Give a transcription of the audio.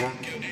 drunk